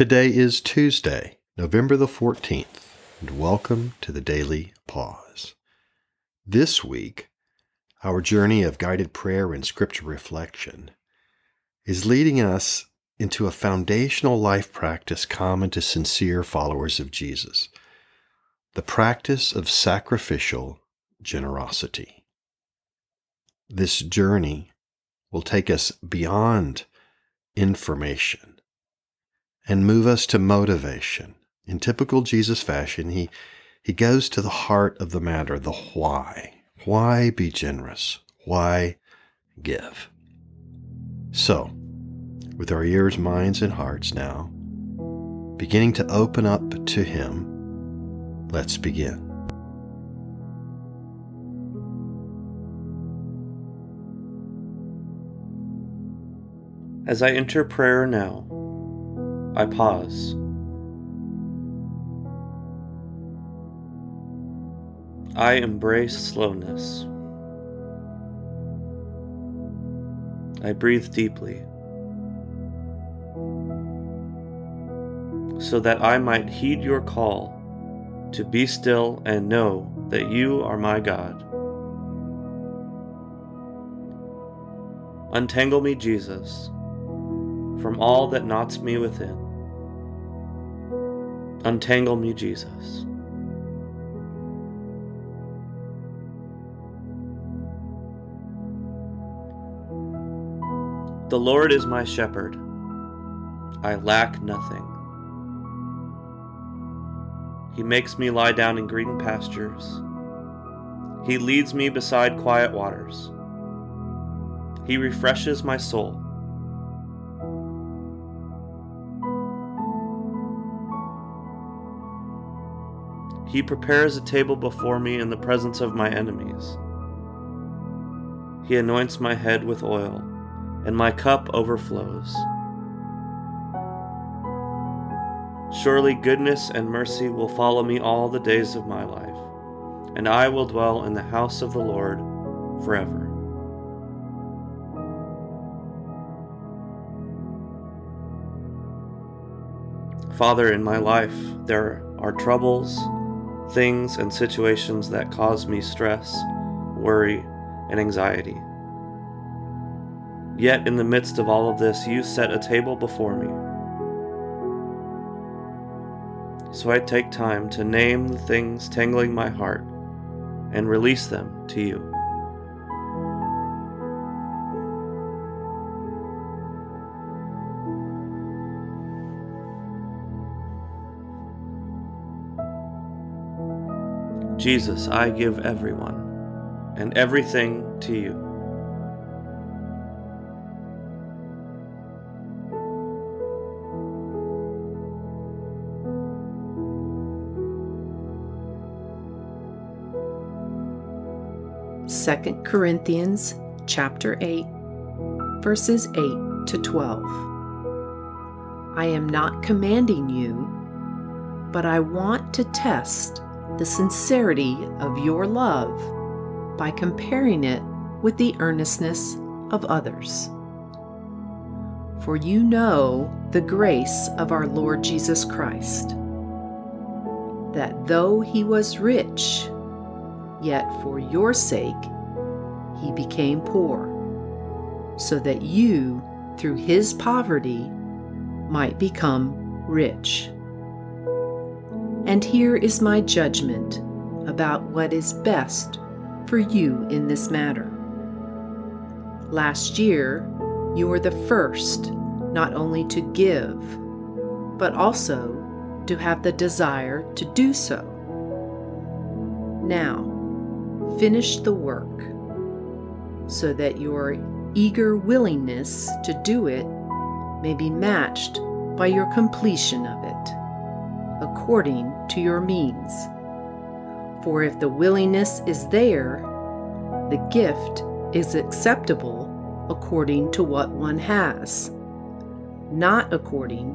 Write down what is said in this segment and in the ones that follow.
Today is Tuesday, November the 14th, and welcome to the Daily Pause. This week, our journey of guided prayer and scripture reflection is leading us into a foundational life practice common to sincere followers of Jesus the practice of sacrificial generosity. This journey will take us beyond information and move us to motivation. In typical Jesus fashion, he, he goes to the heart of the matter, the why. Why be generous? Why give? So, with our ears, minds, and hearts now, beginning to open up to Him, let's begin. As I enter prayer now, I pause. I embrace slowness. I breathe deeply so that I might heed your call to be still and know that you are my God. Untangle me, Jesus from all that knots me within. Untangle me, Jesus. The Lord is my shepherd. I lack nothing. He makes me lie down in green pastures. He leads me beside quiet waters. He refreshes my soul. He prepares a table before me in the presence of my enemies. He anoints my head with oil, and my cup overflows. Surely goodness and mercy will follow me all the days of my life, and I will dwell in the house of the Lord forever. Father, in my life there are troubles things and situations that cause me stress, worry, and anxiety. Yet, in the midst of all of this, you set a table before me. So I take time to name the things tangling my heart and release them to you. Jesus, I give everyone and everything to you. Second Corinthians chapter 8 verses 8 to 12 I am not commanding you but I want to test the sincerity of your love by comparing it with the earnestness of others. For you know the grace of our Lord Jesus Christ, that though he was rich, yet for your sake he became poor, so that you, through his poverty, might become rich. And here is my judgment about what is best for you in this matter. Last year, you were the first not only to give, but also to have the desire to do so. Now, finish the work so that your eager willingness to do it may be matched by your completion of it according to your means. For if the willingness is there, the gift is acceptable according to what one has, not according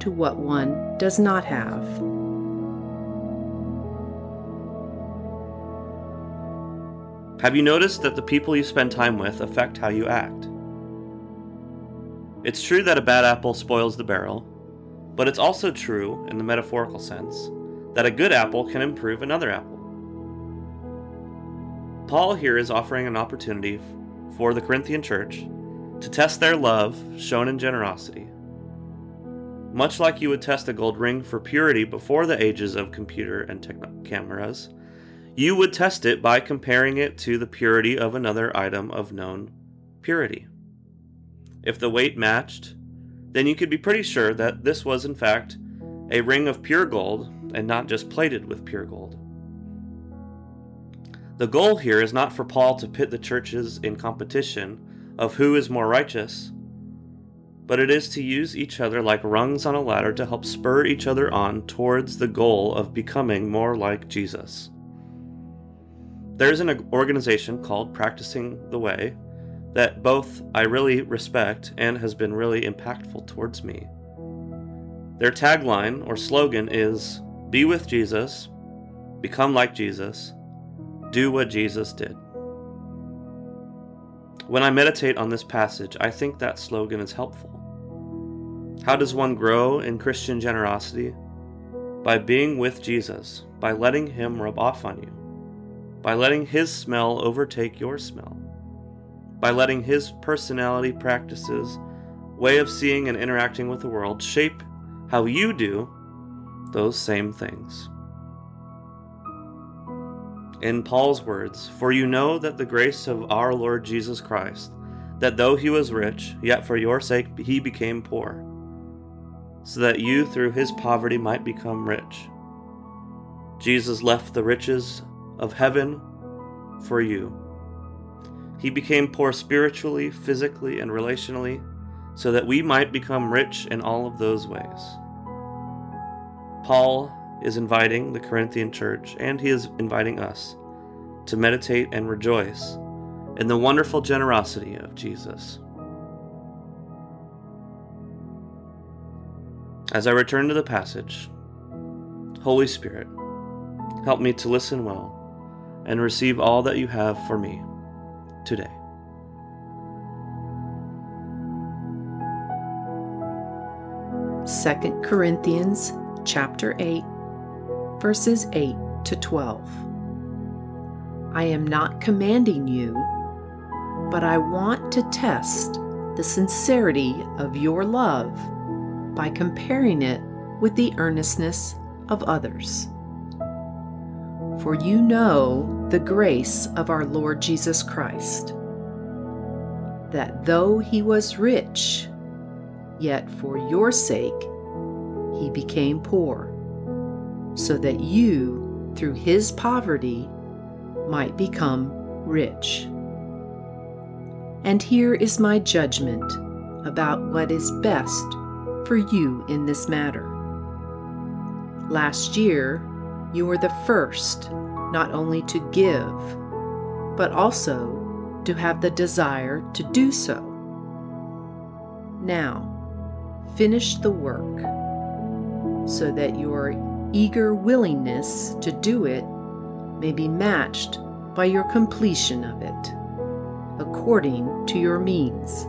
to what one does not have. Have you noticed that the people you spend time with affect how you act? It's true that a bad apple spoils the barrel, But it's also true, in the metaphorical sense, that a good apple can improve another apple. Paul here is offering an opportunity for the Corinthian church to test their love shown in generosity. Much like you would test a gold ring for purity before the ages of computer and techno- cameras, you would test it by comparing it to the purity of another item of known purity. If the weight matched, then you could be pretty sure that this was, in fact, a ring of pure gold and not just plated with pure gold. The goal here is not for Paul to pit the churches in competition of who is more righteous, but it is to use each other like rungs on a ladder to help spur each other on towards the goal of becoming more like Jesus. There's an organization called Practicing the Way that both I really respect and has been really impactful towards me. Their tagline or slogan is Be with Jesus, become like Jesus, do what Jesus did. When I meditate on this passage, I think that slogan is helpful. How does one grow in Christian generosity? By being with Jesus, by letting Him rub off on you by letting his smell overtake your smell, by letting his personality, practices, way of seeing and interacting with the world shape how you do those same things. In Paul's words, For you know that the grace of our Lord Jesus Christ, that though he was rich, yet for your sake he became poor, so that you through his poverty might become rich. Jesus left the riches of heaven for you. He became poor spiritually, physically, and relationally, so that we might become rich in all of those ways. Paul is inviting the Corinthian church, and he is inviting us to meditate and rejoice in the wonderful generosity of Jesus. As I return to the passage, Holy Spirit, help me to listen well and receive all that you have for me today. Second Corinthians chapter 8 verses 8 to 12. I am not commanding you, but I want to test the sincerity of your love by comparing it with the earnestness of others. For you know the grace of our Lord Jesus Christ, that though he was rich, yet for your sake he became poor, so that you, through his poverty, might become rich. And here is my judgment about what is best for you in this matter. Last year, you were the first not only to give, but also to have the desire to do so. Now, finish the work so that your eager willingness to do it may be matched by your completion of it, according to your means.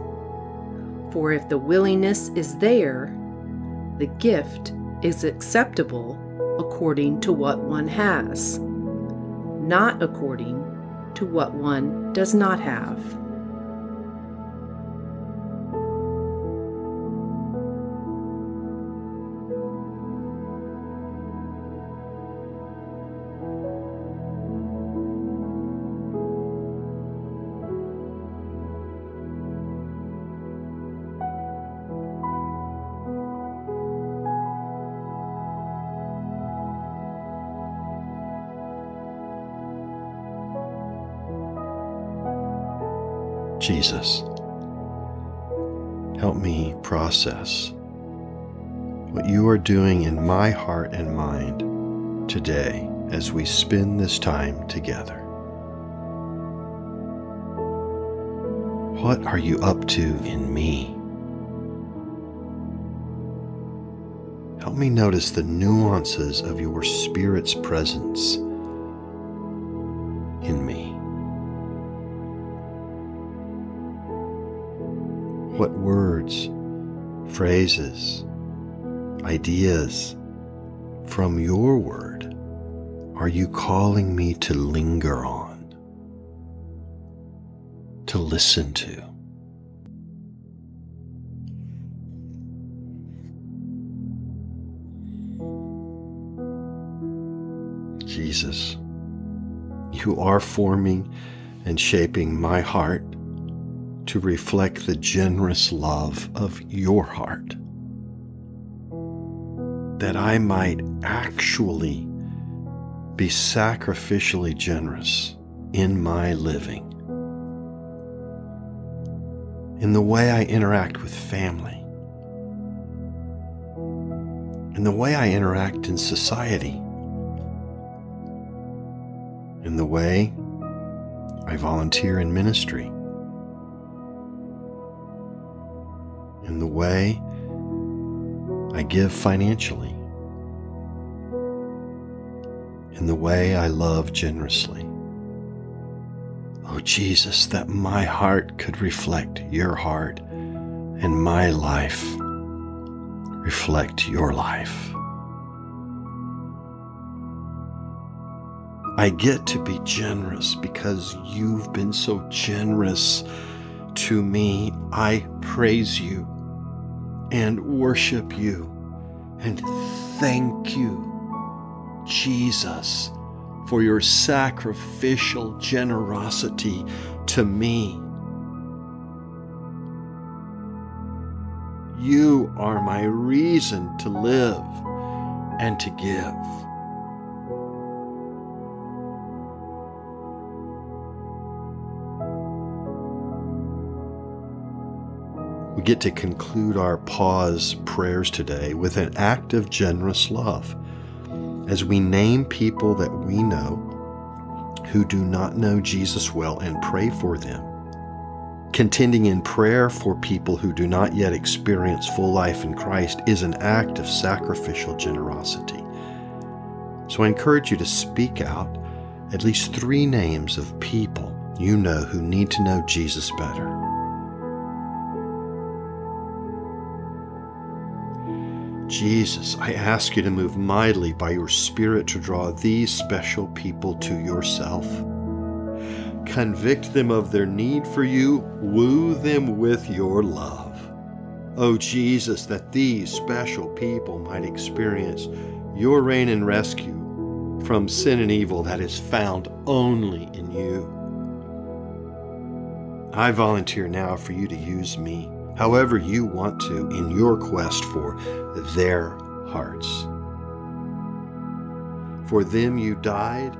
For if the willingness is there, the gift is acceptable according to what one has, not according to what one does not have. Jesus, help me process what you are doing in my heart and mind today as we spend this time together. What are you up to in me? Help me notice the nuances of your Spirit's presence phrases, ideas from your word are you calling me to linger on, to listen to? Jesus, you are forming and shaping my heart to reflect the generous love of your heart. That I might actually be sacrificially generous in my living, in the way I interact with family, in the way I interact in society, in the way I volunteer in ministry, in the way I give financially, in the way I love generously. Oh, Jesus, that my heart could reflect your heart and my life reflect your life. I get to be generous because you've been so generous to me. I praise you and worship you and thank you, Jesus, for your sacrificial generosity to me. You are my reason to live and to give. We get to conclude our pause prayers today with an act of generous love as we name people that we know who do not know Jesus well and pray for them. Contending in prayer for people who do not yet experience full life in Christ is an act of sacrificial generosity. So I encourage you to speak out at least three names of people you know who need to know Jesus better. Jesus, I ask you to move mightily by your Spirit to draw these special people to yourself. Convict them of their need for you, woo them with your love. Oh, Jesus, that these special people might experience your reign and rescue from sin and evil that is found only in you. I volunteer now for you to use me however you want to in your quest for their hearts. For them you died,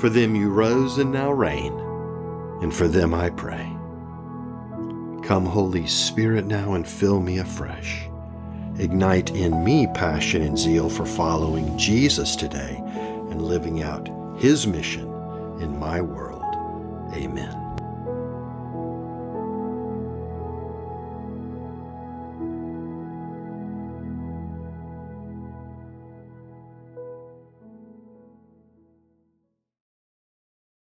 for them you rose and now reign, and for them I pray. Come, Holy Spirit, now and fill me afresh. Ignite in me passion and zeal for following Jesus today and living out his mission in my world. Amen.